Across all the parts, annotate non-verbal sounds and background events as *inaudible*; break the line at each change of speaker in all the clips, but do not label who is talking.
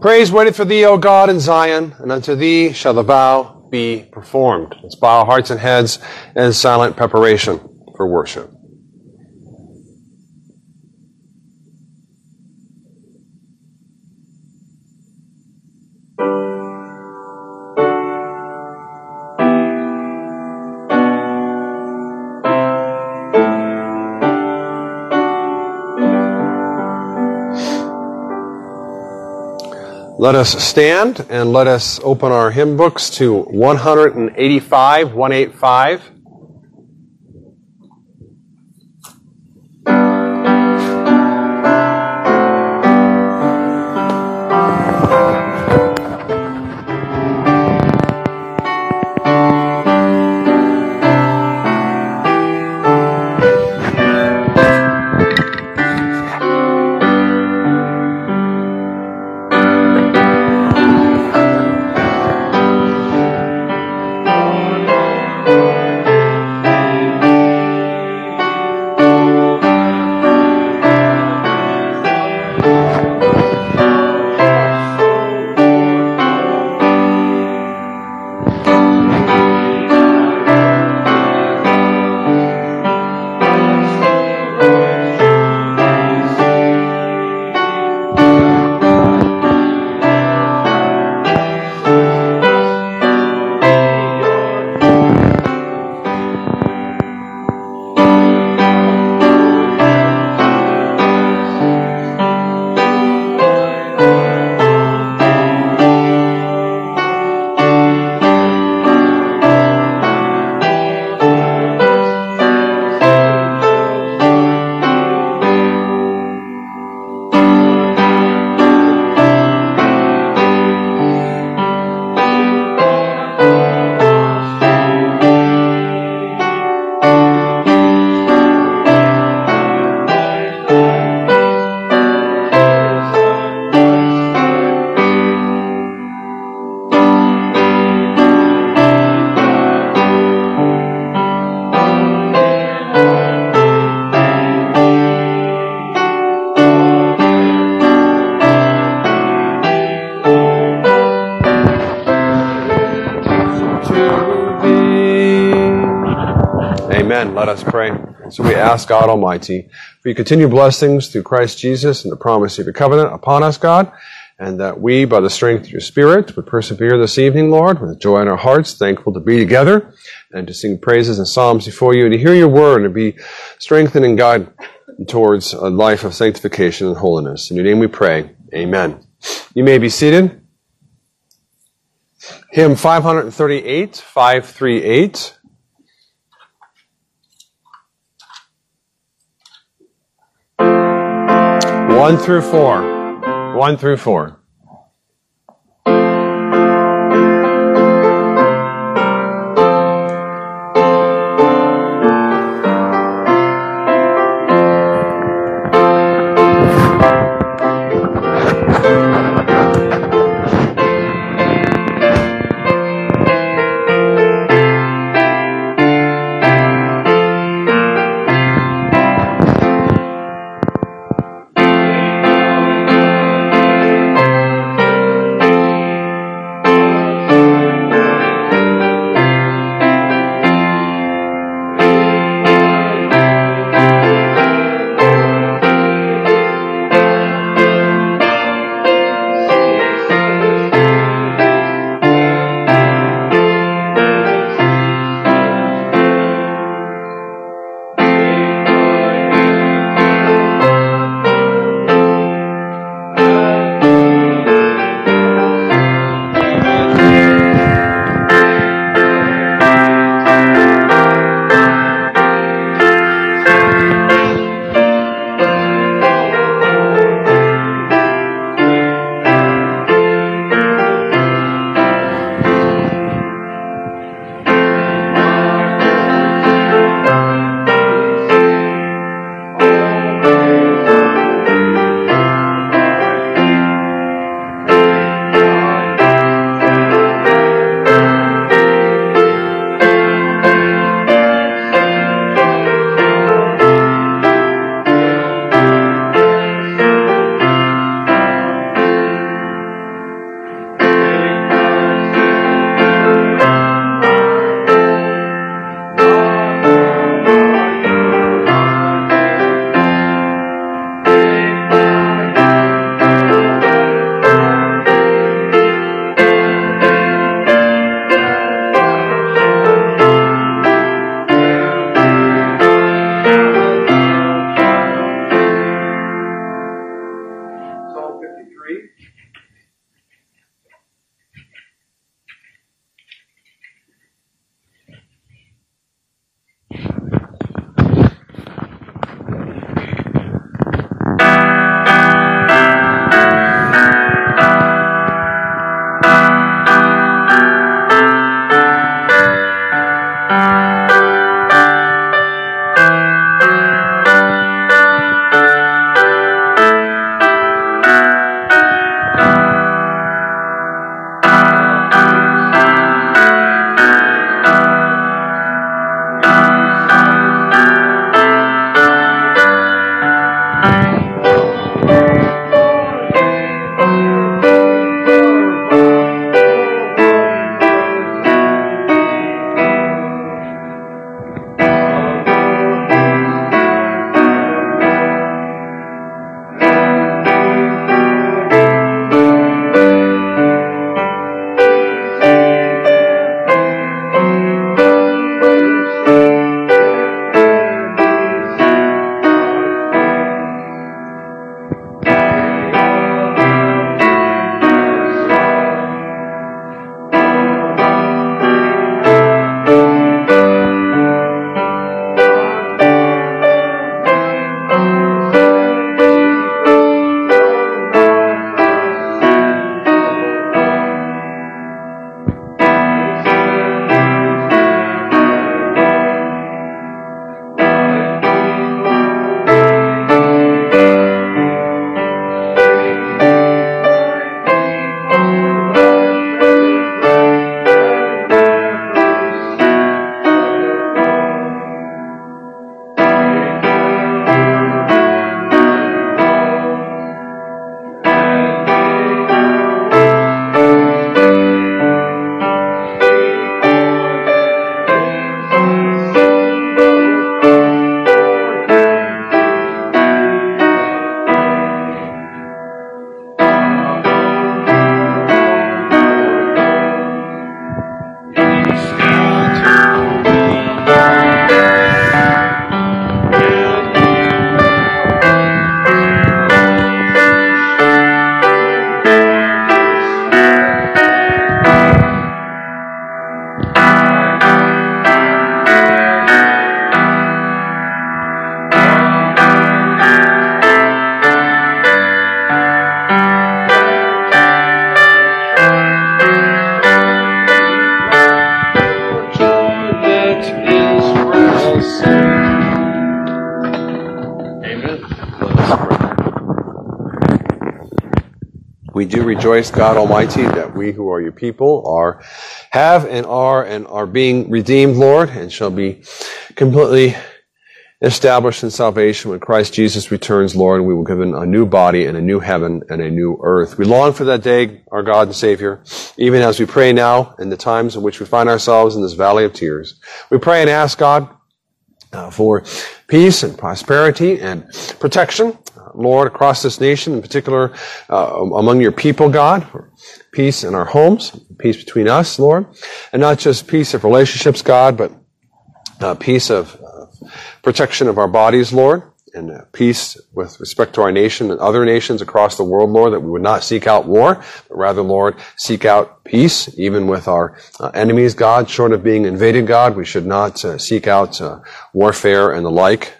Praise waiteth for thee, O God, in Zion, and unto thee shall the vow be performed. Let's bow our hearts and heads in silent preparation for worship. Let us stand and let us open our hymn books to 185, 185. Ask God Almighty for your continued blessings through Christ Jesus and the promise of your covenant upon us, God, and that we, by the strength of your Spirit, would persevere this evening, Lord, with joy in our hearts, thankful to be together and to sing praises and psalms before you, and to hear your word and to be strengthened and guided towards a life of sanctification and holiness. In your name we pray. Amen. You may be seated. Hymn 538, 538. 1 through 4. 1 through 4. Rejoice, God Almighty, that we who are your people are, have and are and are being redeemed, Lord, and shall be completely established in salvation when Christ Jesus returns, Lord, and we will give given a new body and a new heaven and a new earth. We long for that day, our God and Savior, even as we pray now in the times in which we find ourselves in this valley of tears. We pray and ask God uh, for peace and prosperity and protection Lord, across this nation, in particular uh, among your people, God, for peace in our homes, peace between us, Lord, and not just peace of relationships, God, but uh, peace of uh, protection of our bodies, Lord, and uh, peace with respect to our nation and other nations across the world, Lord, that we would not seek out war, but rather, Lord, seek out peace, even with our uh, enemies, God, short of being invaded, God, we should not uh, seek out warfare and the like.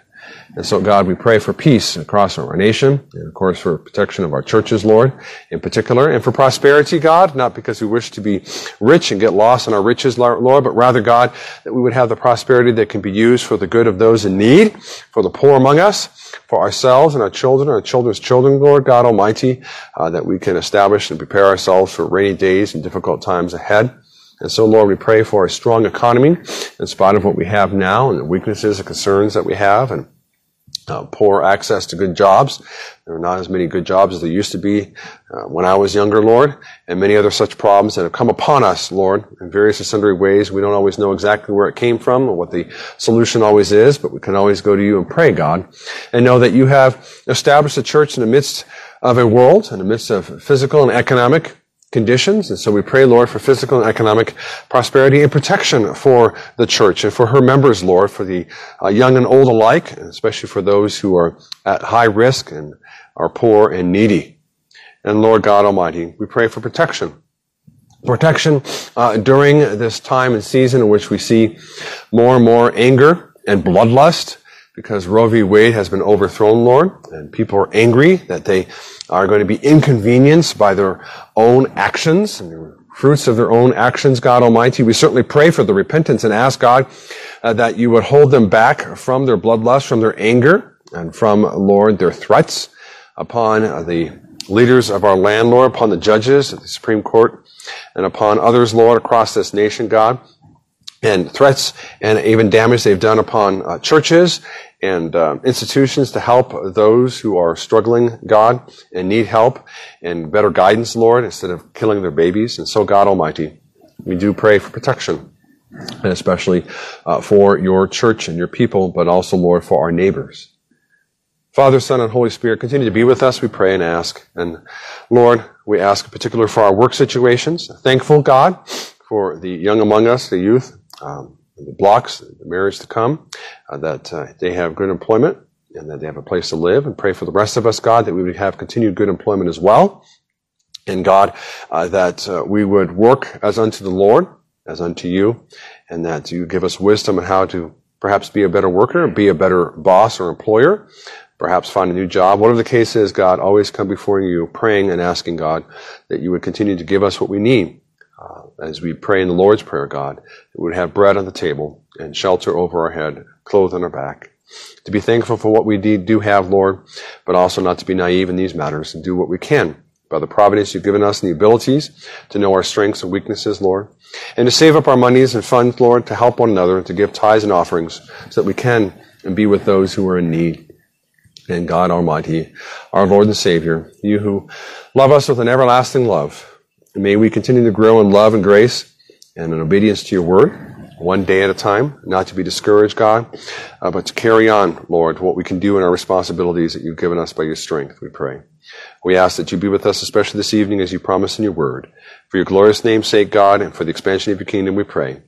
And so, God, we pray for peace across our nation, and of course for protection of our churches, Lord, in particular, and for prosperity, God, not because we wish to be rich and get lost in our riches, Lord, but rather, God, that we would have the prosperity that can be used for the good of those in need, for the poor among us, for ourselves and our children, our children's children, Lord God Almighty, uh, that we can establish and prepare ourselves for rainy days and difficult times ahead. And so, Lord, we pray for a strong economy in spite of what we have now and the weaknesses and concerns that we have and uh, poor access to good jobs. There are not as many good jobs as there used to be uh, when I was younger, Lord, and many other such problems that have come upon us, Lord, in various and sundry ways. We don't always know exactly where it came from or what the solution always is, but we can always go to you and pray, God, and know that you have established a church in the midst of a world, in the midst of physical and economic conditions. And so we pray, Lord, for physical and economic prosperity and protection for the church and for her members, Lord, for the uh, young and old alike, and especially for those who are at high risk and are poor and needy. And Lord God Almighty, we pray for protection. Protection uh, during this time and season in which we see more and more anger and bloodlust because Roe v. Wade has been overthrown, Lord, and people are angry that they are going to be inconvenienced by their own actions and the fruits of their own actions, God Almighty. We certainly pray for the repentance and ask God uh, that you would hold them back from their bloodlust, from their anger, and from, Lord, their threats upon uh, the leaders of our land, Lord, upon the judges of the Supreme Court, and upon others, Lord, across this nation, God and threats and even damage they've done upon uh, churches and uh, institutions to help those who are struggling, God, and need help and better guidance, Lord, instead of killing their babies. And so, God Almighty, we do pray for protection, and especially uh, for your church and your people, but also, Lord, for our neighbors. Father, Son, and Holy Spirit, continue to be with us, we pray and ask. And Lord, we ask in particular for our work situations. Thankful, God, for the young among us, the youth, um, the blocks, the marriage to come, uh, that uh, they have good employment and that they have a place to live. And pray for the rest of us, God, that we would have continued good employment as well. And God, uh, that uh, we would work as unto the Lord, as unto you, and that you give us wisdom on how to perhaps be a better worker, be a better boss or employer, perhaps find a new job. Whatever the case is, God, always come before you praying and asking God that you would continue to give us what we need uh, as we pray in the Lord's Prayer, God, we would have bread on the table and shelter over our head, clothes on our back. To be thankful for what we do have, Lord, but also not to be naive in these matters and do what we can by the providence you've given us and the abilities to know our strengths and weaknesses, Lord, and to save up our monies and funds, Lord, to help one another, and to give tithes and offerings so that we can and be with those who are in need. And God Almighty, our Lord and Savior, you who love us with an everlasting love, and may we continue to grow in love and grace and in obedience to your word, one day at a time, not to be discouraged, God, uh, but to carry on, Lord, what we can do in our responsibilities that you've given us by your strength, we pray. We ask that you be with us, especially this evening, as you promise in your word. For your glorious name's sake, God, and for the expansion of your kingdom, we pray.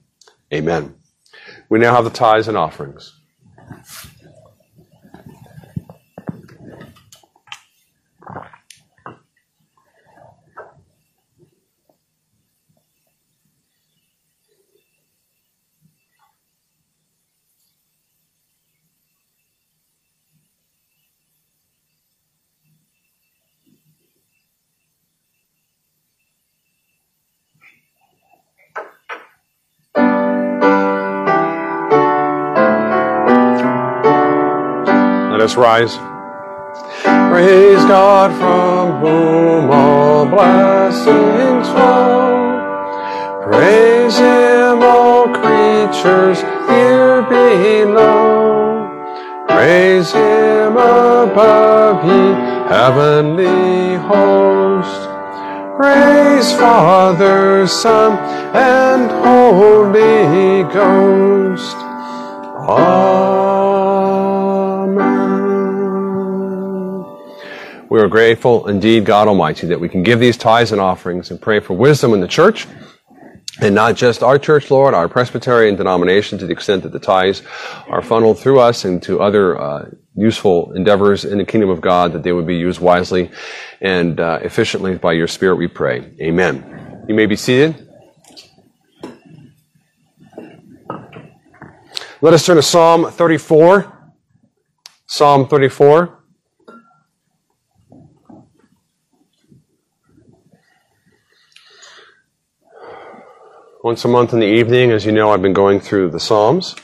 Amen. We now have the tithes and offerings. Let us rise. Praise God from whom all blessings flow. Praise Him, all creatures here below. Praise Him above, ye heavenly host. Praise Father, Son, and Holy Ghost. We are grateful indeed, God Almighty, that we can give these tithes and offerings and pray for wisdom in the church. And not just our church, Lord, our Presbyterian denomination, to the extent that the tithes are funneled through us into other uh, useful endeavors in the kingdom of God, that they would be used wisely and uh, efficiently by your Spirit, we pray. Amen. You may be seated. Let us turn to Psalm 34. Psalm 34. Once a month in the evening, as you know, I've been going through the Psalms.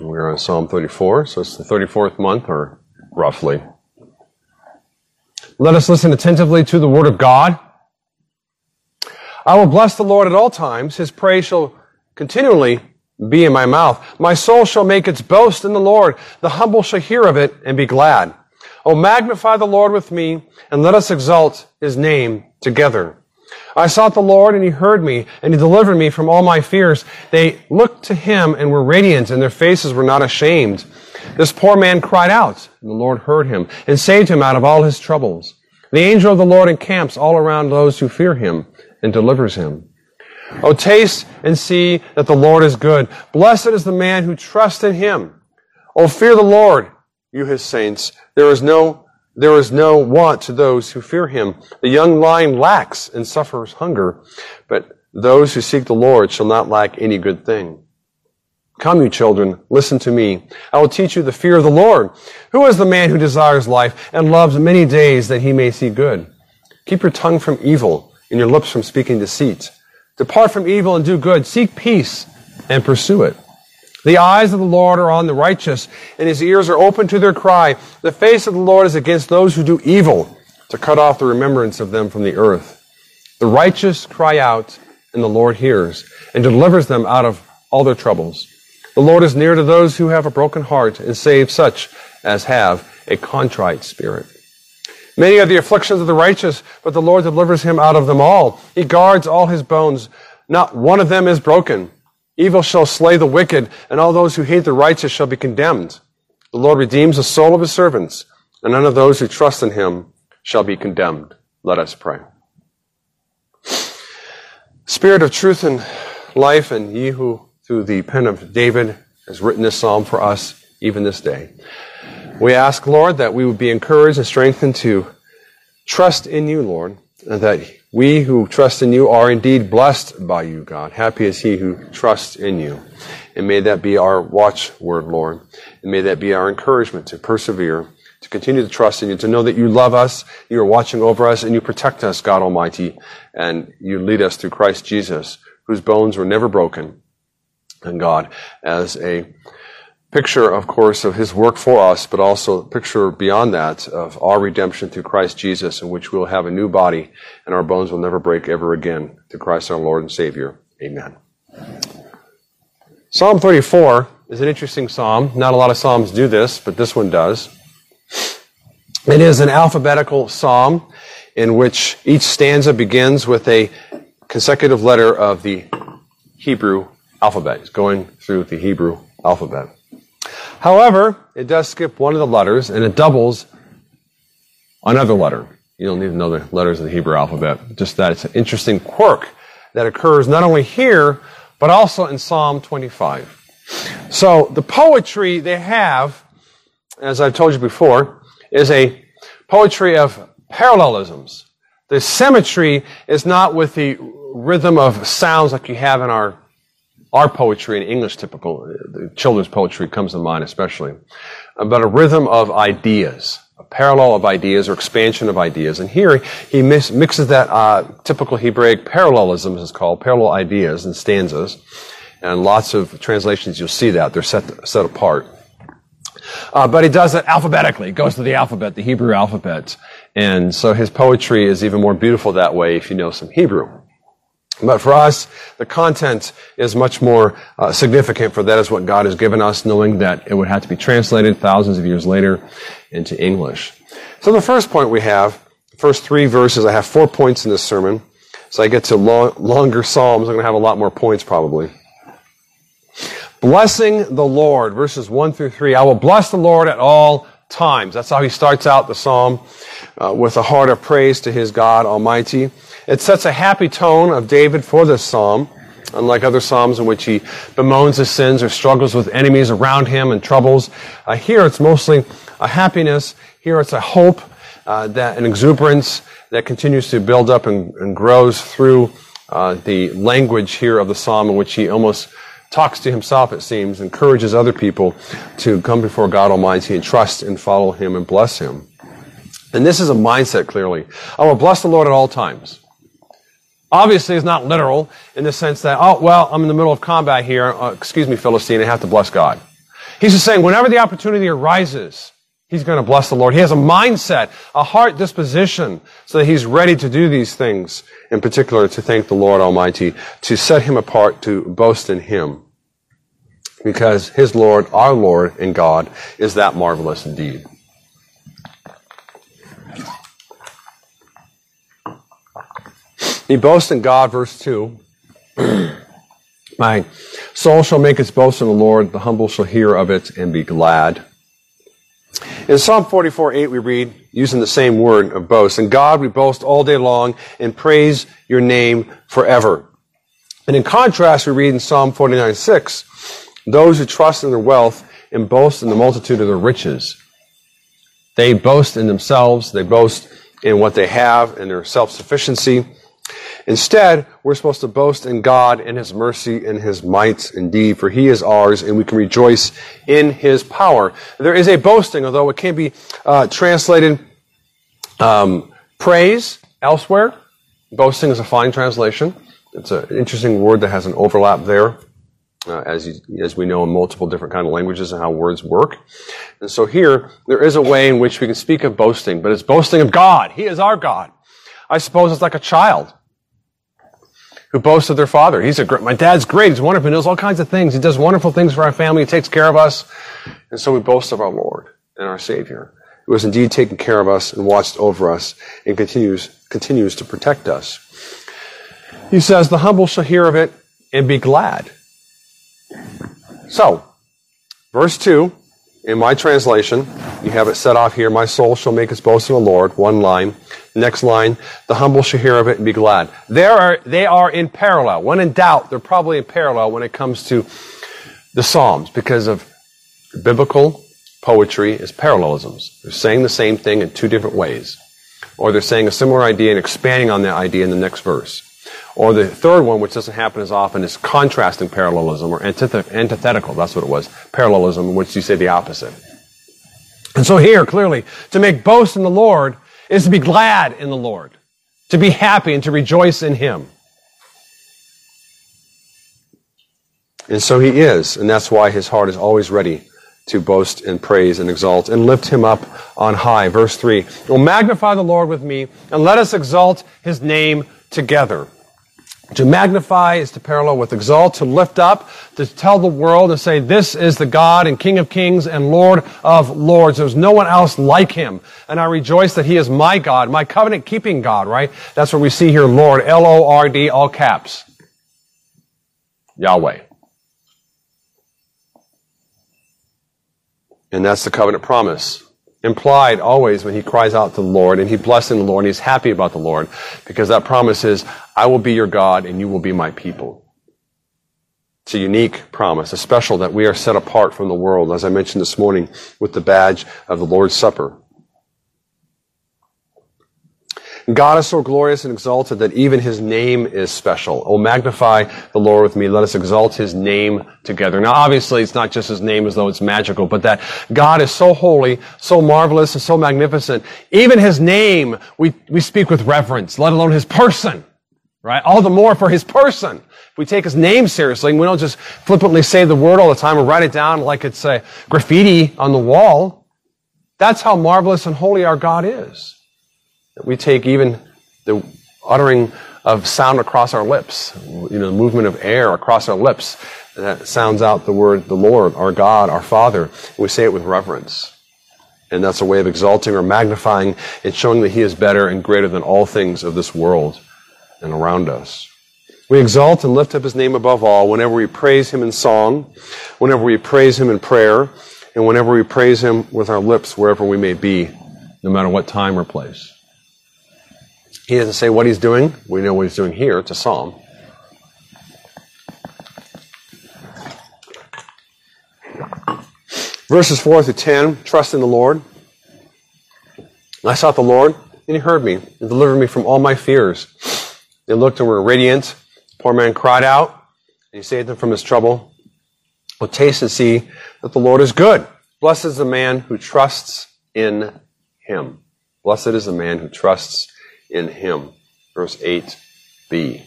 We're on Psalm 34, so it's the 34th month, or roughly. Let us listen attentively to the Word of God. I will bless the Lord at all times. His praise shall continually be in my mouth. My soul shall make its boast in the Lord. The humble shall hear of it and be glad. Oh, magnify the Lord with me, and let us exalt his name together. I sought the Lord, and he heard me, and he delivered me from all my fears. They looked to him and were radiant, and their faces were not ashamed. This poor man cried out, and the Lord heard him, and saved him out of all his troubles. The angel of the Lord encamps all around those who fear him, and delivers him. Oh, taste and see that the Lord is good. Blessed is the man who trusts in him. Oh, fear the Lord you his saints. There is no there is no want to those who fear him. The young lion lacks and suffers hunger, but those who seek the Lord shall not lack any good thing. Come, you children, listen to me. I will teach you the fear of the Lord. Who is the man who desires life and loves many days that he may see good? Keep your tongue from evil and your lips from speaking deceit. Depart from evil and do good. Seek peace and pursue it. The eyes of the Lord are on the righteous, and his ears are open to their cry. The face of the Lord is against those who do evil, to cut off the remembrance of them from the earth. The righteous cry out, and the Lord hears, and delivers them out of all their troubles. The Lord is near to those who have a broken heart, and saves such as have a contrite spirit. Many are the afflictions of the righteous, but the Lord delivers him out of them all. He guards all his bones. Not one of them is broken. Evil shall slay the wicked, and all those who hate the righteous shall be condemned. The Lord redeems the soul of his servants, and none of those who trust in him shall be condemned. Let us pray. Spirit of truth and life, and ye who through the pen of David has written this psalm for us even this day. We ask, Lord, that we would be encouraged and strengthened to trust in you, Lord, and that we who trust in you are indeed blessed by you, God. Happy is he who trusts in you. And may that be our watchword, Lord. And may that be our encouragement to persevere, to continue to trust in you, to know that you love us, you are watching over us, and you protect us, God Almighty, and you lead us through Christ Jesus, whose bones were never broken. And God, as a picture, of course, of his work for us, but also picture beyond that of our redemption through Christ Jesus, in which we'll have a new body and our bones will never break ever again. Through Christ our Lord and Savior. Amen. Psalm 34 is an interesting psalm. Not a lot of psalms do this, but this one does. It is an alphabetical psalm in which each stanza begins with a consecutive letter of the Hebrew alphabet. It's going through the Hebrew alphabet. However, it does skip one of the letters and it doubles another letter. You don't need to know the letters of the Hebrew alphabet. Just that it's an interesting quirk that occurs not only here, but also in Psalm 25. So the poetry they have, as I've told you before, is a poetry of parallelisms. The symmetry is not with the rhythm of sounds like you have in our our poetry in English typical, children's poetry comes to mind especially, but a rhythm of ideas, a parallel of ideas or expansion of ideas. And here he mixes that uh, typical Hebraic parallelism, as it's called, parallel ideas and stanzas. And lots of translations you'll see that. They're set, set apart. Uh, but he does it alphabetically. He goes to the alphabet, the Hebrew alphabet. And so his poetry is even more beautiful that way if you know some Hebrew. But for us, the content is much more uh, significant for that is what God has given us, knowing that it would have to be translated thousands of years later into English. So the first point we have, first three verses, I have four points in this sermon. So I get to long, longer Psalms, I'm going to have a lot more points probably. Blessing the Lord, verses 1 through 3. I will bless the Lord at all times. That's how he starts out the Psalm, uh, with a heart of praise to his God Almighty. It sets a happy tone of David for this psalm, unlike other psalms in which he bemoans his sins or struggles with enemies around him and troubles. Uh, here it's mostly a happiness. Here it's a hope, uh, that an exuberance that continues to build up and, and grows through uh, the language here of the psalm in which he almost talks to himself, it seems, encourages other people to come before God Almighty and trust and follow him and bless him. And this is a mindset, clearly. I will bless the Lord at all times. Obviously, it's not literal in the sense that, oh, well, I'm in the middle of combat here. Uh, excuse me, Philistine, I have to bless God. He's just saying, whenever the opportunity arises, he's going to bless the Lord. He has a mindset, a heart disposition, so that he's ready to do these things, in particular, to thank the Lord Almighty, to set him apart, to boast in him. Because his Lord, our Lord and God, is that marvelous indeed. He boasts in God, verse 2. *clears throat* My soul shall make its boast in the Lord. The humble shall hear of it and be glad. In Psalm 44, 8, we read, using the same word of boast, In God we boast all day long and praise your name forever. And in contrast, we read in Psalm 49, 6, Those who trust in their wealth and boast in the multitude of their riches. They boast in themselves. They boast in what they have and their self-sufficiency. Instead, we're supposed to boast in God and His mercy and His might indeed, for He is ours and we can rejoice in His power. There is a boasting, although it can be uh, translated um, praise elsewhere. Boasting is a fine translation. It's an interesting word that has an overlap there. Uh, as, you, as we know in multiple different kind of languages and how words work. And so here, there is a way in which we can speak of boasting, but it's boasting of God. He is our God. I suppose it's like a child who boasts of their father. He's a great, my dad's great. He's wonderful. He knows all kinds of things. He does wonderful things for our family. He takes care of us. And so we boast of our Lord and our Savior, who has indeed taken care of us and watched over us and continues, continues to protect us. He says, the humble shall hear of it and be glad. So, verse 2, in my translation, you have it set off here, my soul shall make its boast in the Lord, one line. Next line, the humble shall hear of it and be glad. They are, they are in parallel. When in doubt, they're probably in parallel when it comes to the Psalms because of biblical poetry is parallelisms. They're saying the same thing in two different ways. Or they're saying a similar idea and expanding on that idea in the next verse. Or the third one, which doesn't happen as often, is contrasting parallelism or antith- antithetical. That's what it was. Parallelism, in which you say the opposite. And so here, clearly, to make boast in the Lord is to be glad in the Lord, to be happy and to rejoice in Him. And so He is, and that's why His heart is always ready to boast and praise and exalt and lift Him up on high. Verse 3 Well, magnify the Lord with me, and let us exalt His name together. To magnify is to parallel with exalt, to lift up, to tell the world and say, this is the God and King of kings and Lord of lords. There's no one else like him. And I rejoice that he is my God, my covenant keeping God, right? That's what we see here, Lord, L-O-R-D, all caps. Yahweh. And that's the covenant promise implied always when he cries out to the Lord and he's blessing the Lord and he's happy about the Lord because that promise is, I will be your God and you will be my people. It's a unique promise, a special that we are set apart from the world, as I mentioned this morning with the badge of the Lord's Supper. God is so glorious and exalted that even his name is special. Oh, magnify the Lord with me. Let us exalt his name together. Now, obviously, it's not just his name as though it's magical, but that God is so holy, so marvelous, and so magnificent. Even his name, we, we speak with reverence, let alone his person. Right? All the more for his person. If we take his name seriously, and we don't just flippantly say the word all the time or write it down like it's a graffiti on the wall. That's how marvelous and holy our God is. We take even the uttering of sound across our lips, you know, the movement of air across our lips that sounds out the word the Lord, our God, our Father. We say it with reverence. And that's a way of exalting or magnifying and showing that He is better and greater than all things of this world and around us. We exalt and lift up His name above all whenever we praise Him in song, whenever we praise Him in prayer, and whenever we praise Him with our lips wherever we may be, no matter what time or place. He doesn't say what he's doing. We know what he's doing here. It's a psalm. Verses 4 through 10 Trust in the Lord. I sought the Lord, and he heard me and delivered me from all my fears. They looked and were radiant. The poor man cried out, and he saved them from his trouble. Well, taste and see that the Lord is good. Blessed is the man who trusts in him. Blessed is the man who trusts in him. Verse 8b.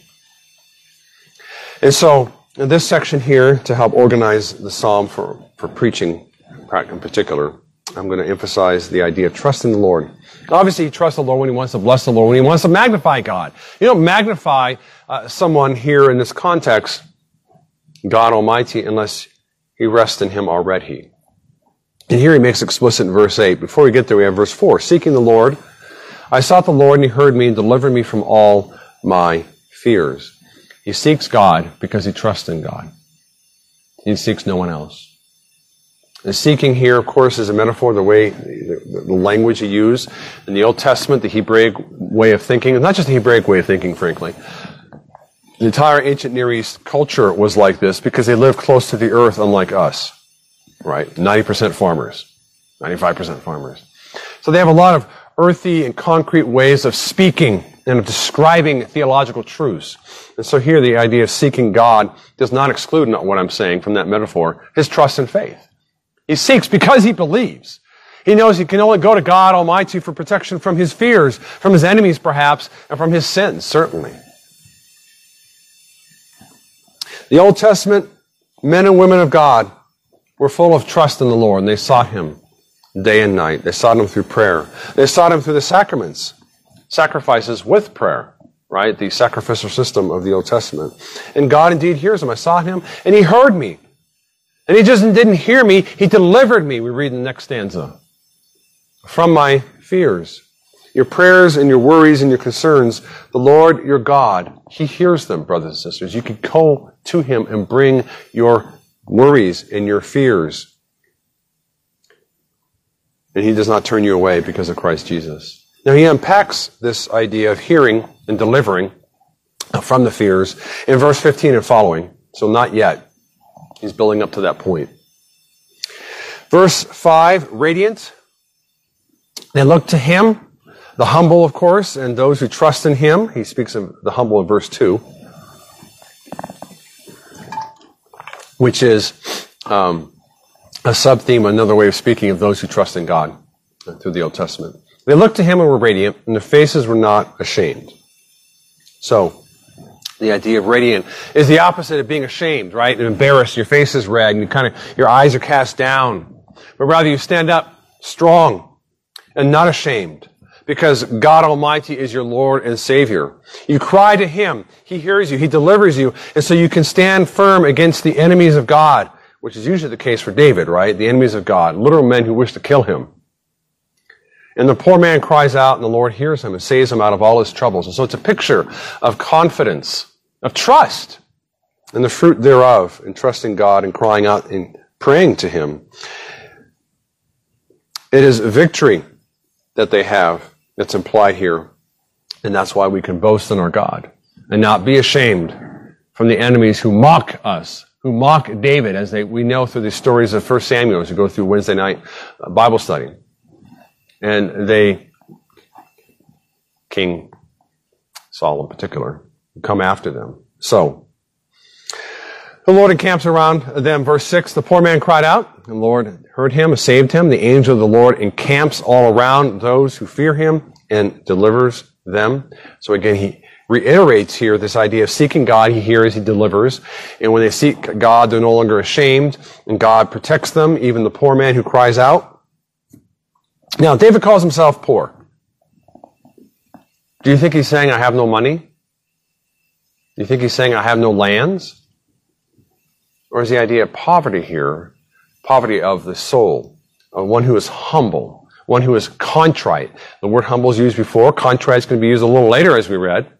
And so, in this section here, to help organize the psalm for, for preaching in particular, I'm going to emphasize the idea of trust in the Lord. Obviously, he trusts the Lord when he wants to bless the Lord, when he wants to magnify God. You don't magnify uh, someone here in this context, God Almighty, unless he rests in him already. And here he makes explicit in verse 8. Before we get there, we have verse 4. Seeking the Lord I sought the Lord and he heard me and delivered me from all my fears. He seeks God because he trusts in God. He seeks no one else. The seeking here, of course, is a metaphor, the way, the, the language he used in the Old Testament, the Hebraic way of thinking, not just the Hebraic way of thinking, frankly. The entire ancient Near East culture was like this because they lived close to the earth, unlike us. Right? 90% farmers. 95% farmers. So they have a lot of earthy and concrete ways of speaking and of describing theological truths. And so here the idea of seeking God does not exclude not what I'm saying from that metaphor, his trust and faith. He seeks because he believes. He knows he can only go to God Almighty for protection from his fears, from his enemies perhaps, and from his sins, certainly. The Old Testament men and women of God were full of trust in the Lord, and they sought him day and night. They sought him through prayer. They sought him through the sacraments, sacrifices with prayer, right? The sacrificial system of the Old Testament. And God indeed hears them. I sought him, and he heard me. And he just didn't hear me, he delivered me, we read in the next stanza, from my fears. Your prayers and your worries and your concerns, the Lord your God, He hears them, brothers and sisters. You can go to Him and bring your worries and your fears. And He does not turn you away because of Christ Jesus. Now He unpacks this idea of hearing and delivering from the fears in verse 15 and following. So not yet. He's building up to that point. Verse 5, radiant. They look to Him the humble, of course, and those who trust in him. He speaks of the humble in verse 2, which is um, a sub theme, another way of speaking of those who trust in God through the Old Testament. They looked to him and were radiant, and their faces were not ashamed. So, the idea of radiant is the opposite of being ashamed, right? And embarrassed, your face is red, and you kind of, your eyes are cast down. But rather you stand up strong and not ashamed because God Almighty is your Lord and Savior. You cry to Him. He hears you. He delivers you. And so you can stand firm against the enemies of God, which is usually the case for David, right? The enemies of God, literal men who wish to kill him. And the poor man cries out and the Lord hears him and saves him out of all his troubles. And so it's a picture of confidence, of trust, and the fruit thereof in trusting God and crying out and praying to Him. It is victory that they have that's implied here. And that's why we can boast in our God and not be ashamed from the enemies who mock us, who mock David, as they, we know through the stories of 1 Samuel as we go through Wednesday night uh, Bible study. And they, King Saul in particular, come after them. So, the Lord encamps around them. Verse 6, the poor man cried out, and the Lord heard him, saved him. The angel of the Lord encamps all around those who fear him and delivers them. So again, he reiterates here this idea of seeking God. He hears, he delivers. And when they seek God, they're no longer ashamed, and God protects them, even the poor man who cries out. Now, David calls himself poor. Do you think he's saying, I have no money? Do you think he's saying, I have no lands? Or is the idea of poverty here, poverty of the soul, of one who is humble, one who is contrite. The word humble is used before. Contrite is going to be used a little later as we read.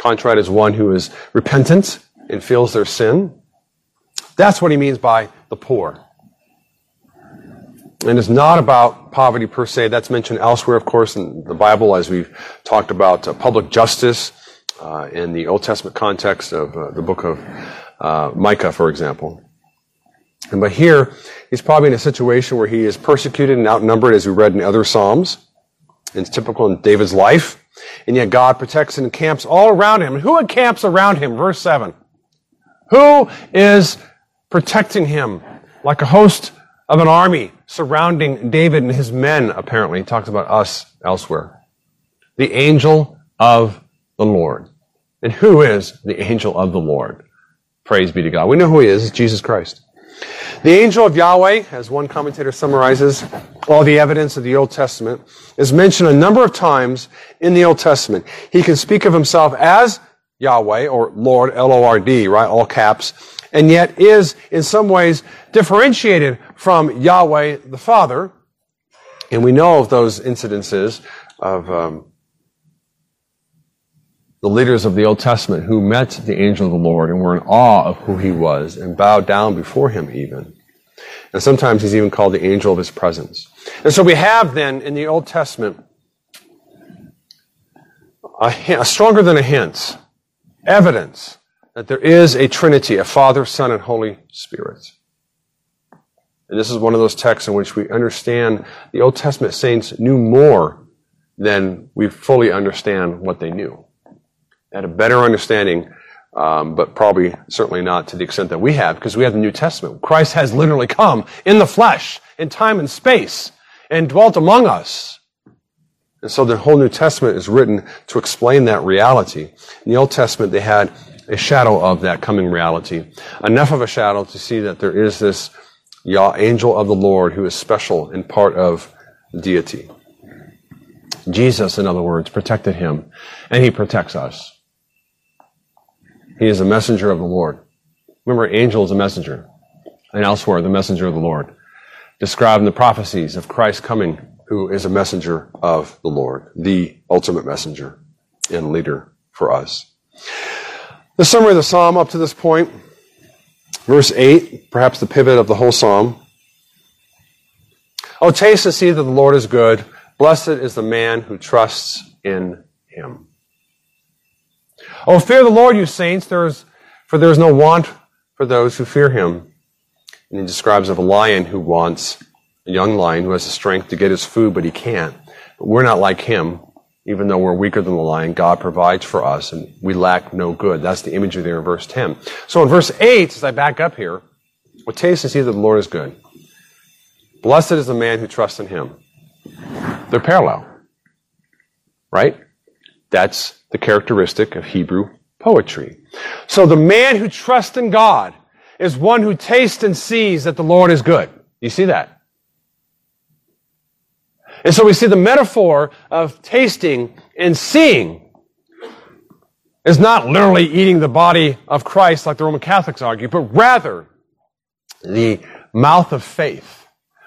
Contrite is one who is repentant and feels their sin. That's what he means by the poor. And it's not about poverty per se. That's mentioned elsewhere, of course, in the Bible, as we've talked about uh, public justice uh, in the Old Testament context of uh, the book of uh, Micah, for example. And but here, he's probably in a situation where he is persecuted and outnumbered, as we read in other Psalms. It's typical in David's life. And yet God protects and encamps all around him. And who encamps around him? Verse 7. Who is protecting him like a host of an army surrounding David and his men, apparently. He talks about us elsewhere. The angel of the Lord. And who is the angel of the Lord? Praise be to God. We know who he is. It's Jesus Christ. The angel of Yahweh, as one commentator summarizes all the evidence of the Old Testament, is mentioned a number of times in the Old Testament. He can speak of himself as Yahweh or Lord, L-O-R-D, right? All caps. And yet is in some ways differentiated from Yahweh the Father. And we know of those incidences of um, the leaders of the Old Testament who met the angel of the Lord and were in awe of who he was and bowed down before him even. And sometimes he's even called the angel of his presence. And so we have then in the Old Testament a, stronger than a hint, evidence that there is a Trinity, a Father, Son, and Holy Spirit. And this is one of those texts in which we understand the Old Testament saints knew more than we fully understand what they knew. Had a better understanding, um, but probably certainly not to the extent that we have, because we have the New Testament. Christ has literally come in the flesh, in time and space, and dwelt among us. And so the whole New Testament is written to explain that reality. In the Old Testament, they had a shadow of that coming reality. Enough of a shadow to see that there is this Yah, angel of the Lord who is special and part of deity. Jesus, in other words, protected him, and he protects us. He is a messenger of the Lord. Remember, angel is a messenger, and elsewhere, the messenger of the Lord, described in the prophecies of Christ coming, who is a messenger of the Lord, the ultimate messenger and leader for us. The summary of the psalm up to this point Verse 8, perhaps the pivot of the whole psalm. Oh, taste and see that the Lord is good. Blessed is the man who trusts in him. Oh, fear the Lord, you saints, there is, for there is no want for those who fear him. And he describes of a lion who wants, a young lion who has the strength to get his food, but he can't. But we're not like him. Even though we're weaker than the lion, God provides for us and we lack no good. That's the imagery there in verse 10. So in verse 8, as I back up here, what taste and see that the Lord is good. Blessed is the man who trusts in him. They're parallel. Right? That's the characteristic of Hebrew poetry. So the man who trusts in God is one who tastes and sees that the Lord is good. You see that? And so we see the metaphor of tasting and seeing is not literally eating the body of Christ like the Roman Catholics argue, but rather the mouth of faith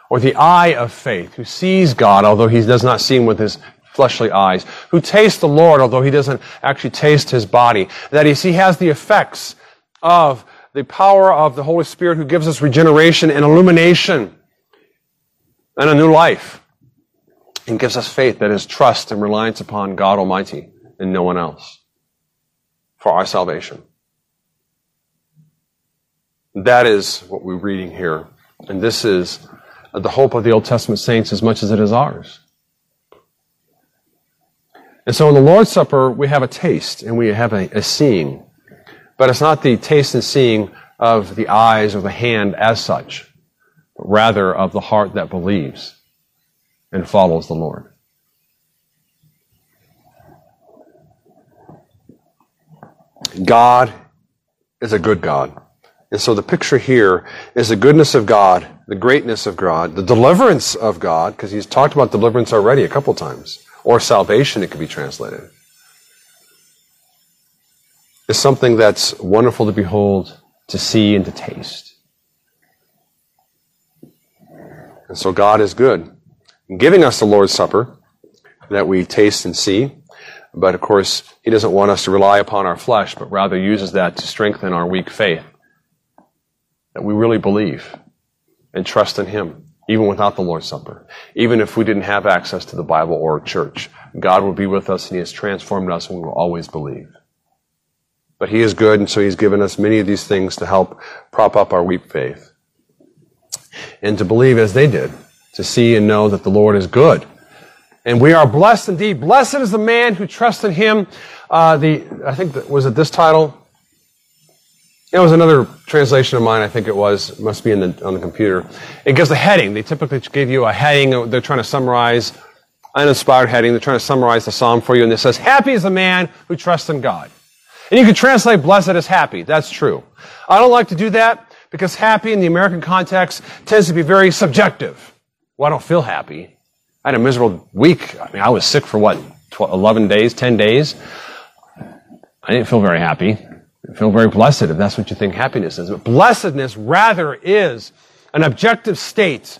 or the eye of faith who sees God although he does not see him with his fleshly eyes, who tastes the Lord although he doesn't actually taste his body, that is, he has the effects of the power of the Holy Spirit who gives us regeneration and illumination and a new life and gives us faith that is trust and reliance upon God Almighty and no one else for our salvation. That is what we're reading here. And this is the hope of the Old Testament saints as much as it is ours. And so in the Lord's Supper, we have a taste and we have a, a seeing. But it's not the taste and seeing of the eyes or the hand as such, but rather of the heart that believes and follows the Lord. God is a good God. And so the picture here is the goodness of God, the greatness of God, the deliverance of God, because he's talked about deliverance already a couple times, or salvation, it could be translated. Is something that's wonderful to behold, to see, and to taste. And so God is good giving us the Lord's Supper that we taste and see. But of course, He doesn't want us to rely upon our flesh, but rather uses that to strengthen our weak faith. That we really believe and trust in Him, even without the Lord's Supper. Even if we didn't have access to the Bible or church, God will be with us and He has transformed us and we will always believe. But He is good, and so He's given us many of these things to help prop up our weak faith. And to believe as they did to see and know that the Lord is good. And we are blessed indeed. Blessed is the man who trusts in him. Uh, the, I think, that, was it this title? It was another translation of mine, I think it was. Must be in the, on the computer. It gives a heading. They typically give you a heading. Uh, they're trying to summarize an inspired heading. They're trying to summarize the psalm for you. And it says, Happy is the man who trusts in God. And you can translate blessed as happy. That's true. I don't like to do that because happy in the American context tends to be very subjective. Well, I don't feel happy. I had a miserable week. I mean, I was sick for what, 12, 11 days, 10 days? I didn't feel very happy. Feel very blessed if that's what you think happiness is. But blessedness rather is an objective state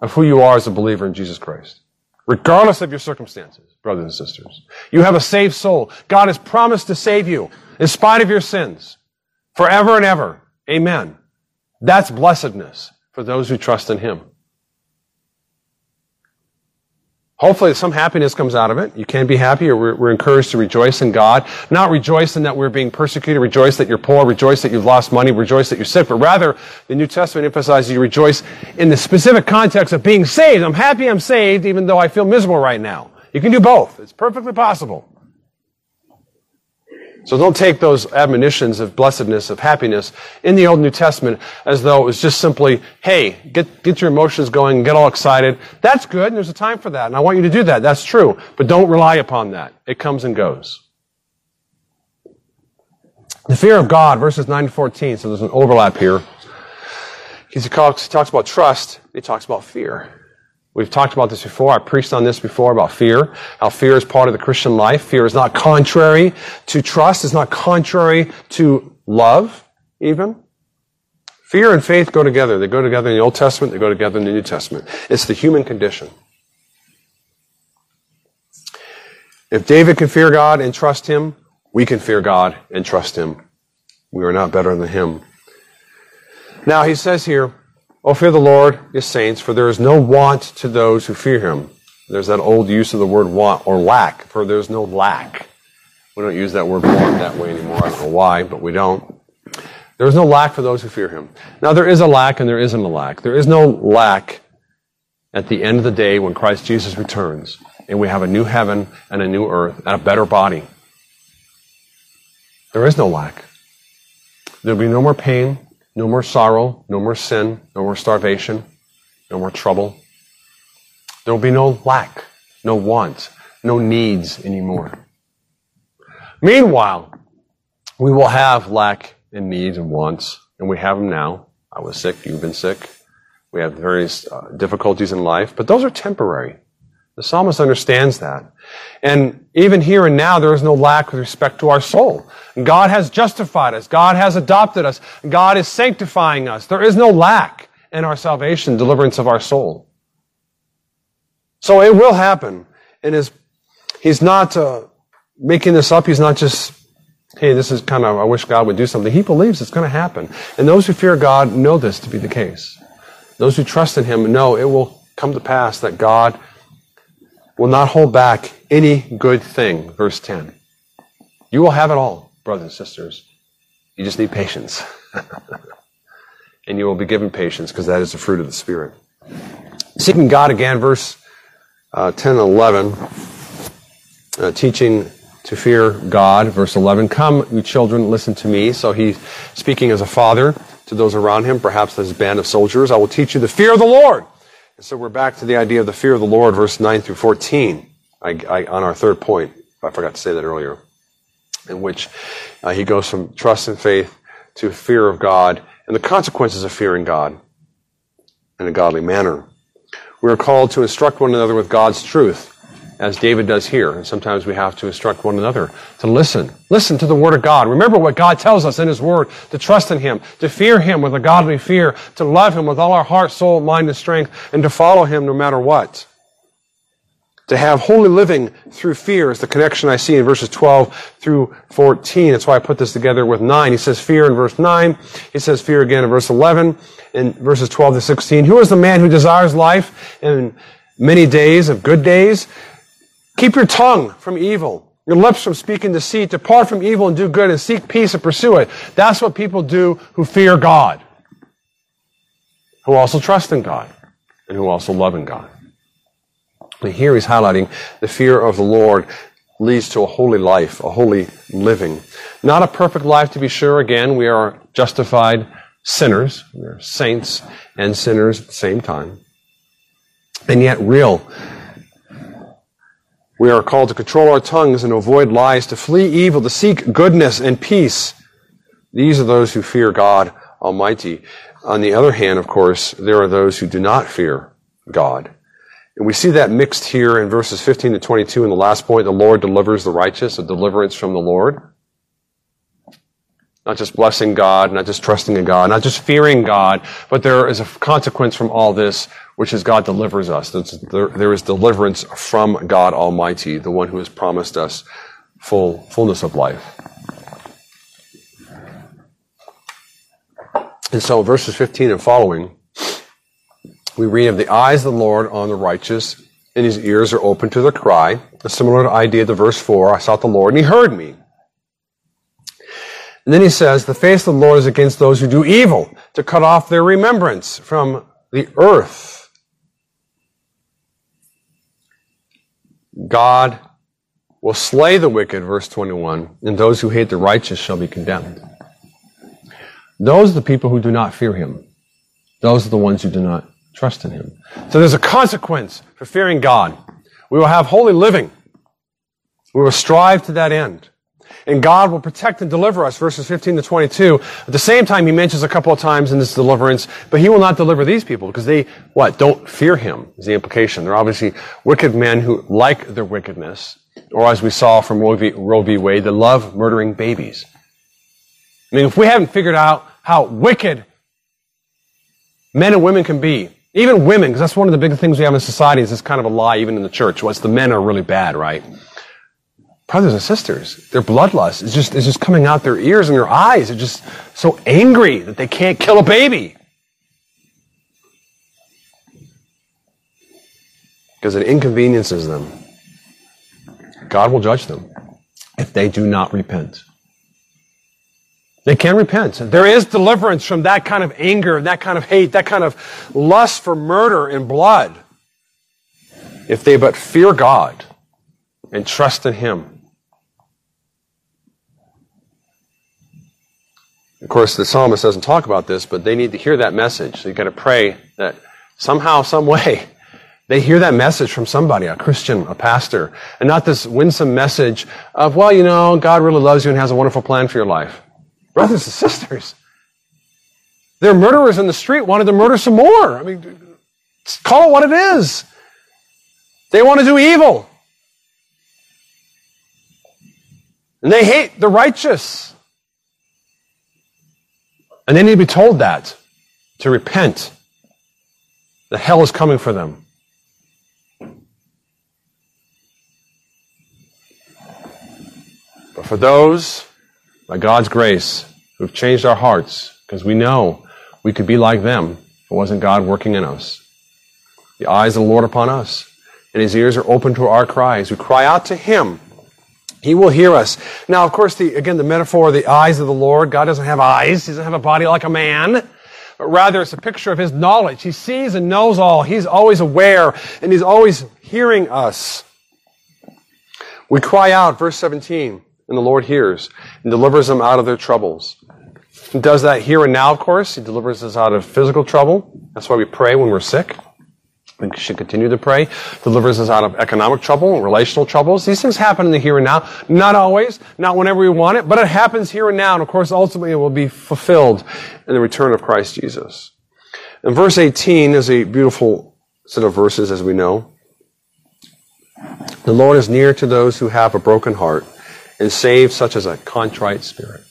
of who you are as a believer in Jesus Christ. Regardless of your circumstances, brothers and sisters. You have a saved soul. God has promised to save you in spite of your sins forever and ever. Amen. That's blessedness for those who trust in Him. Hopefully, some happiness comes out of it. You can be happy, or we're, we're, encouraged to rejoice in God. Not rejoice in that we're being persecuted, rejoice that you're poor, rejoice that you've lost money, rejoice that you're sick, but rather, the New Testament emphasizes you rejoice in the specific context of being saved. I'm happy I'm saved, even though I feel miserable right now. You can do both. It's perfectly possible. So don't take those admonitions of blessedness, of happiness in the Old New Testament as though it was just simply, hey, get, get your emotions going, get all excited. That's good, and there's a time for that, and I want you to do that. That's true. But don't rely upon that. It comes and goes. The fear of God, verses 9 to 14, so there's an overlap here. He talks, he talks about trust, he talks about fear. We've talked about this before. I preached on this before about fear. How fear is part of the Christian life. Fear is not contrary to trust. It's not contrary to love, even. Fear and faith go together. They go together in the Old Testament. They go together in the New Testament. It's the human condition. If David can fear God and trust Him, we can fear God and trust Him. We are not better than Him. Now, he says here, O fear the Lord, ye saints, for there is no want to those who fear him. There's that old use of the word want or lack, for there's no lack. We don't use that word want that way anymore. I don't know why, but we don't. There is no lack for those who fear him. Now there is a lack and there isn't a lack. There is no lack at the end of the day when Christ Jesus returns and we have a new heaven and a new earth and a better body. There is no lack. There'll be no more pain. No more sorrow, no more sin, no more starvation, no more trouble. There will be no lack, no want, no needs anymore. Meanwhile, we will have lack and needs and wants, and we have them now. I was sick, you've been sick. We have various uh, difficulties in life, but those are temporary. The psalmist understands that. And even here and now, there is no lack with respect to our soul. God has justified us. God has adopted us. God is sanctifying us. There is no lack in our salvation, deliverance of our soul. So it will happen. And his, he's not uh, making this up. He's not just, hey, this is kind of, I wish God would do something. He believes it's going to happen. And those who fear God know this to be the case. Those who trust in Him know it will come to pass that God will not hold back any good thing. Verse 10. You will have it all, brothers and sisters. You just need patience. *laughs* and you will be given patience because that is the fruit of the Spirit. Seeking God again, verse uh, 10 and 11. Uh, teaching to fear God, verse 11. Come, you children, listen to me. So he's speaking as a father to those around him, perhaps his band of soldiers. I will teach you the fear of the Lord. So we're back to the idea of the fear of the Lord, verse 9 through 14, I, I, on our third point. I forgot to say that earlier, in which uh, he goes from trust and faith to fear of God and the consequences of fearing God in a godly manner. We are called to instruct one another with God's truth as David does here. And sometimes we have to instruct one another to listen. Listen to the Word of God. Remember what God tells us in His Word, to trust in Him, to fear Him with a godly fear, to love Him with all our heart, soul, mind, and strength, and to follow Him no matter what. To have holy living through fear is the connection I see in verses 12 through 14. That's why I put this together with 9. He says fear in verse 9. He says fear again in verse 11. In verses 12 to 16. Who is the man who desires life and many days of good days? Keep your tongue from evil, your lips from speaking deceit. Depart from evil and do good and seek peace and pursue it. That's what people do who fear God, who also trust in God, and who also love in God. But here he's highlighting the fear of the Lord leads to a holy life, a holy living. Not a perfect life to be sure. Again, we are justified sinners. We're saints and sinners at the same time. And yet real we are called to control our tongues and avoid lies, to flee evil, to seek goodness and peace. These are those who fear God Almighty. On the other hand, of course, there are those who do not fear God. And we see that mixed here in verses 15 to 22 in the last point. The Lord delivers the righteous, a deliverance from the Lord. Not just blessing God, not just trusting in God, not just fearing God, but there is a consequence from all this, which is God delivers us. There is deliverance from God Almighty, the one who has promised us full fullness of life. And so, verses 15 and following, we read of the eyes of the Lord on the righteous, and his ears are open to their cry. A similar idea to verse 4 I sought the Lord, and he heard me. And then he says, The face of the Lord is against those who do evil, to cut off their remembrance from the earth. God will slay the wicked, verse 21, and those who hate the righteous shall be condemned. Those are the people who do not fear him. Those are the ones who do not trust in him. So there's a consequence for fearing God. We will have holy living. We will strive to that end. And God will protect and deliver us, verses 15 to 22. At the same time, he mentions a couple of times in this deliverance, but he will not deliver these people because they, what, don't fear him, is the implication. They're obviously wicked men who like their wickedness, or as we saw from Roe v. Roe v. Wade, they love murdering babies. I mean, if we haven't figured out how wicked men and women can be, even women, because that's one of the big things we have in society is this kind of a lie, even in the church, was the men are really bad, right? Brothers and sisters, their bloodlust is just, is just coming out their ears and their eyes. They're just so angry that they can't kill a baby. Because it inconveniences them. God will judge them if they do not repent. They can repent. There is deliverance from that kind of anger, that kind of hate, that kind of lust for murder and blood. If they but fear God and trust in Him. Of course, the psalmist doesn't talk about this, but they need to hear that message. So you've got to pray that somehow, some way, they hear that message from somebody, a Christian, a pastor, and not this winsome message of, well, you know, God really loves you and has a wonderful plan for your life. Brothers and sisters, there are murderers in the street wanted to murder some more. I mean, call it what it is. They want to do evil. And they hate the righteous. And they need to be told that, to repent, The hell is coming for them. But for those by God's grace, who've changed our hearts, because we know we could be like them if it wasn't God working in us. The eyes of the Lord upon us, and his ears are open to our cries. We cry out to him. He will hear us. Now, of course, the, again, the metaphor of the eyes of the Lord, God doesn't have eyes. He doesn't have a body like a man. But rather, it's a picture of his knowledge. He sees and knows all. He's always aware, and he's always hearing us. We cry out, verse 17 and the Lord hears and delivers them out of their troubles. He does that here and now, of course. He delivers us out of physical trouble. That's why we pray when we're sick. We should continue to pray. Delivers us out of economic trouble, relational troubles. These things happen in the here and now. Not always, not whenever we want it, but it happens here and now. And of course, ultimately it will be fulfilled in the return of Christ Jesus. And verse 18 is a beautiful set of verses, as we know. The Lord is near to those who have a broken heart and save such as a contrite spirit.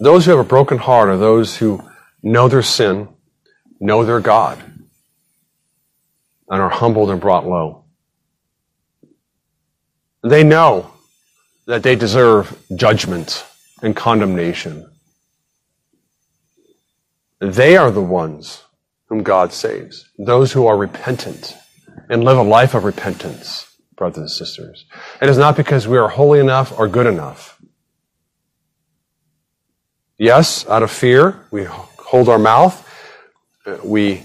Those who have a broken heart are those who know their sin, know their God, and are humbled and brought low. They know that they deserve judgment and condemnation. They are the ones whom God saves, those who are repentant and live a life of repentance, brothers and sisters. It is not because we are holy enough or good enough. Yes, out of fear, we hold our mouth. Uh, we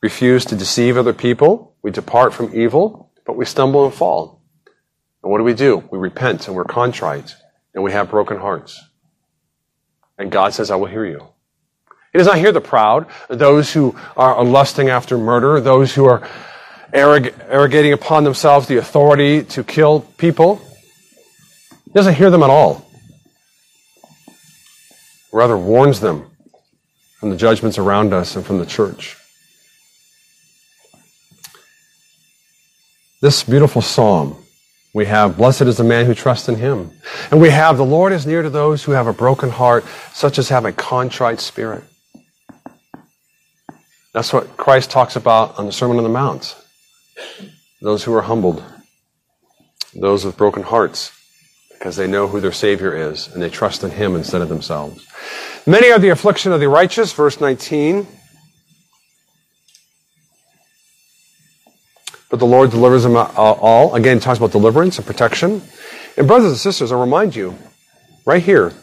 refuse to deceive other people. We depart from evil, but we stumble and fall. And what do we do? We repent and we're contrite and we have broken hearts. And God says, I will hear you. He does not hear the proud, those who are lusting after murder, those who are arrogating upon themselves the authority to kill people. He doesn't hear them at all. Rather warns them from the judgments around us and from the church. This beautiful psalm, we have, Blessed is the man who trusts in him. And we have, The Lord is near to those who have a broken heart, such as have a contrite spirit. That's what Christ talks about on the Sermon on the Mount. Those who are humbled, those with broken hearts. Because they know who their Savior is and they trust in Him instead of themselves. Many are the affliction of the righteous, verse 19. But the Lord delivers them all. Again, talks about deliverance and protection. And brothers and sisters, I remind you, right here,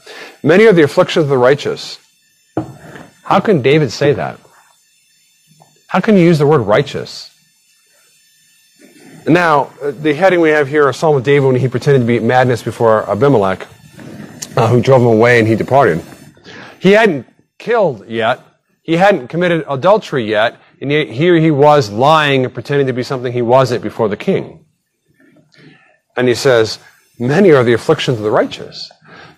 many are the afflictions of the righteous. How can David say that? How can you use the word righteous? Now, the heading we have here is psalm of David when he pretended to be madness before Abimelech, uh, who drove him away and he departed. He hadn't killed yet. He hadn't committed adultery yet. And yet here he was lying and pretending to be something he wasn't before the king. And he says, many are the afflictions of the righteous.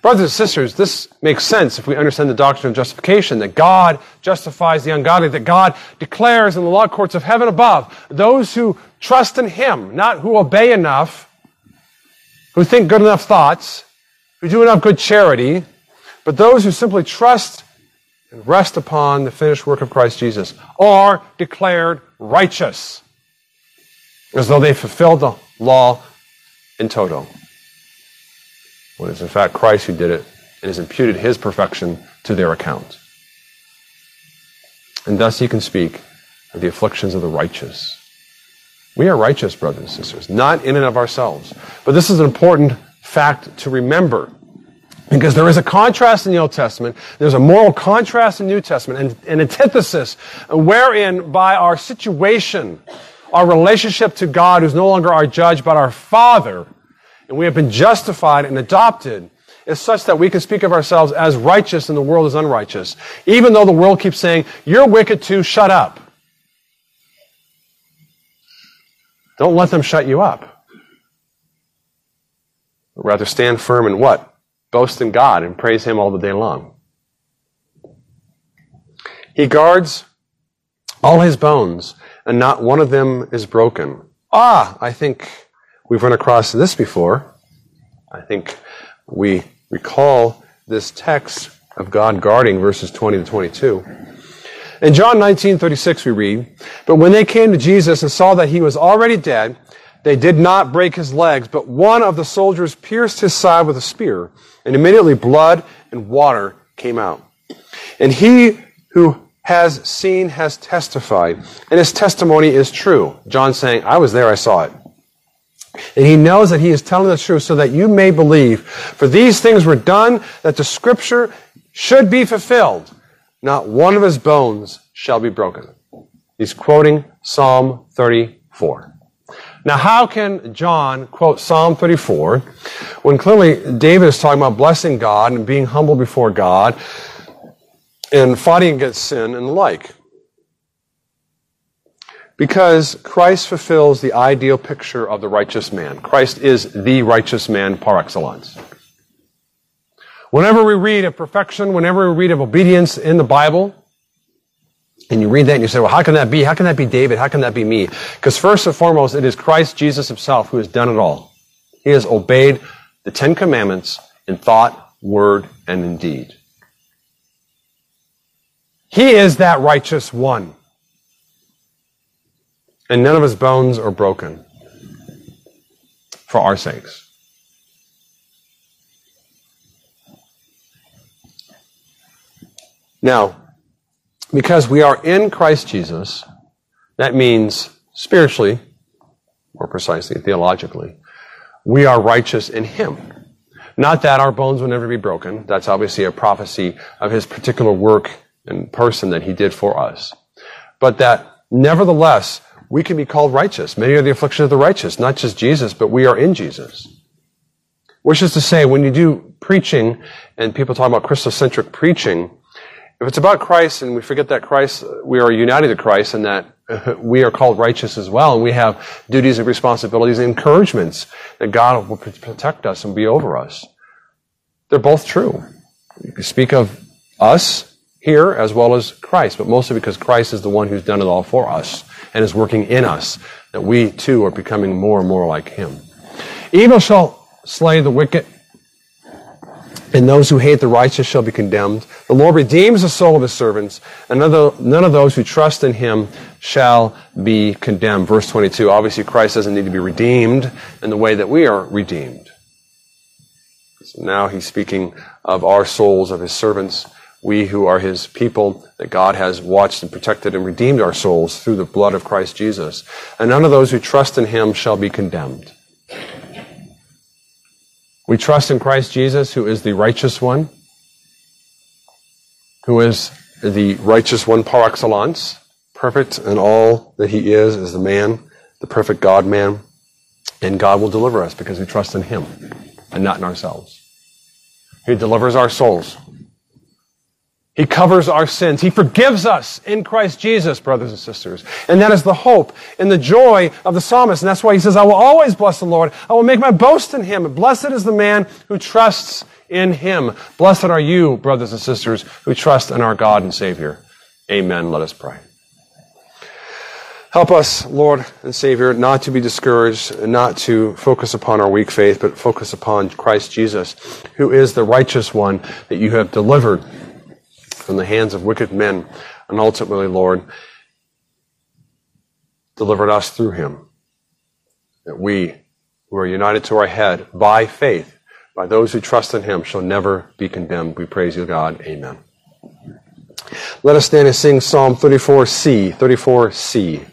Brothers and sisters, this makes sense if we understand the doctrine of justification, that God justifies the ungodly, that God declares in the law courts of heaven above, those who trust in Him, not who obey enough, who think good enough thoughts, who do enough good charity, but those who simply trust and rest upon the finished work of Christ Jesus are declared righteous, as though they fulfilled the law in toto when it's in fact Christ who did it and has imputed his perfection to their account. And thus he can speak of the afflictions of the righteous. We are righteous, brothers and sisters, not in and of ourselves. But this is an important fact to remember. Because there is a contrast in the Old Testament, there's a moral contrast in the New Testament, and an antithesis wherein by our situation, our relationship to God, who's no longer our judge, but our Father, and we have been justified and adopted is such that we can speak of ourselves as righteous and the world is unrighteous. Even though the world keeps saying, you're wicked too, shut up. Don't let them shut you up. But rather stand firm in what? Boast in God and praise Him all the day long. He guards all his bones, and not one of them is broken. Ah, I think We've run across this before. I think we recall this text of God guarding verses 20 to 22. In John 19:36 we read, "But when they came to Jesus and saw that he was already dead, they did not break his legs, but one of the soldiers pierced his side with a spear, and immediately blood and water came out. And he who has seen has testified, and his testimony is true." John saying, "I was there, I saw it." And he knows that he is telling the truth so that you may believe. For these things were done that the scripture should be fulfilled. Not one of his bones shall be broken. He's quoting Psalm 34. Now, how can John quote Psalm 34 when clearly David is talking about blessing God and being humble before God and fighting against sin and the like? Because Christ fulfills the ideal picture of the righteous man. Christ is the righteous man par excellence. Whenever we read of perfection, whenever we read of obedience in the Bible, and you read that and you say, well, how can that be? How can that be David? How can that be me? Because first and foremost, it is Christ Jesus himself who has done it all. He has obeyed the Ten Commandments in thought, word, and in deed. He is that righteous one and none of his bones are broken for our sakes. Now, because we are in Christ Jesus, that means spiritually, more precisely, theologically, we are righteous in Him. Not that our bones will never be broken. That's obviously a prophecy of His particular work and person that He did for us. But that nevertheless, we can be called righteous. Many are the afflictions of the righteous, not just Jesus, but we are in Jesus. Which is to say, when you do preaching and people talk about Christocentric preaching, if it's about Christ and we forget that Christ, we are united to Christ and that *laughs* we are called righteous as well, and we have duties and responsibilities and encouragements that God will protect us and be over us. They're both true. You can speak of us here as well as Christ, but mostly because Christ is the one who's done it all for us and is working in us, that we too are becoming more and more like Him. Evil shall slay the wicked, and those who hate the righteous shall be condemned. The Lord redeems the soul of his servants, and none of those who trust in him shall be condemned. Verse 22. Obviously, Christ doesn't need to be redeemed in the way that we are redeemed. So now he's speaking of our souls, of his servants, we who are his people, that God has watched and protected and redeemed our souls through the blood of Christ Jesus. And none of those who trust in him shall be condemned. We trust in Christ Jesus, who is the righteous one, who is the righteous one par excellence, perfect in all that he is as the man, the perfect God man. And God will deliver us because we trust in him and not in ourselves. He delivers our souls he covers our sins. He forgives us in Christ Jesus, brothers and sisters. And that is the hope and the joy of the psalmist. And that's why he says, I will always bless the Lord. I will make my boast in him. Blessed is the man who trusts in him. Blessed are you, brothers and sisters, who trust in our God and Savior. Amen. Let us pray. Help us, Lord and Savior, not to be discouraged, not to focus upon our weak faith, but focus upon Christ Jesus, who is the righteous one that you have delivered from the hands of wicked men, and ultimately, Lord, delivered us through him. That we, who are united to our head by faith, by those who trust in him, shall never be condemned. We praise you, God. Amen. Let us stand and sing Psalm 34C. 34C.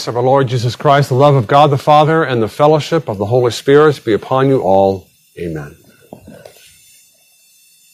Grace of our Lord Jesus Christ, the love of God the Father, and the fellowship of the Holy Spirit be upon you all.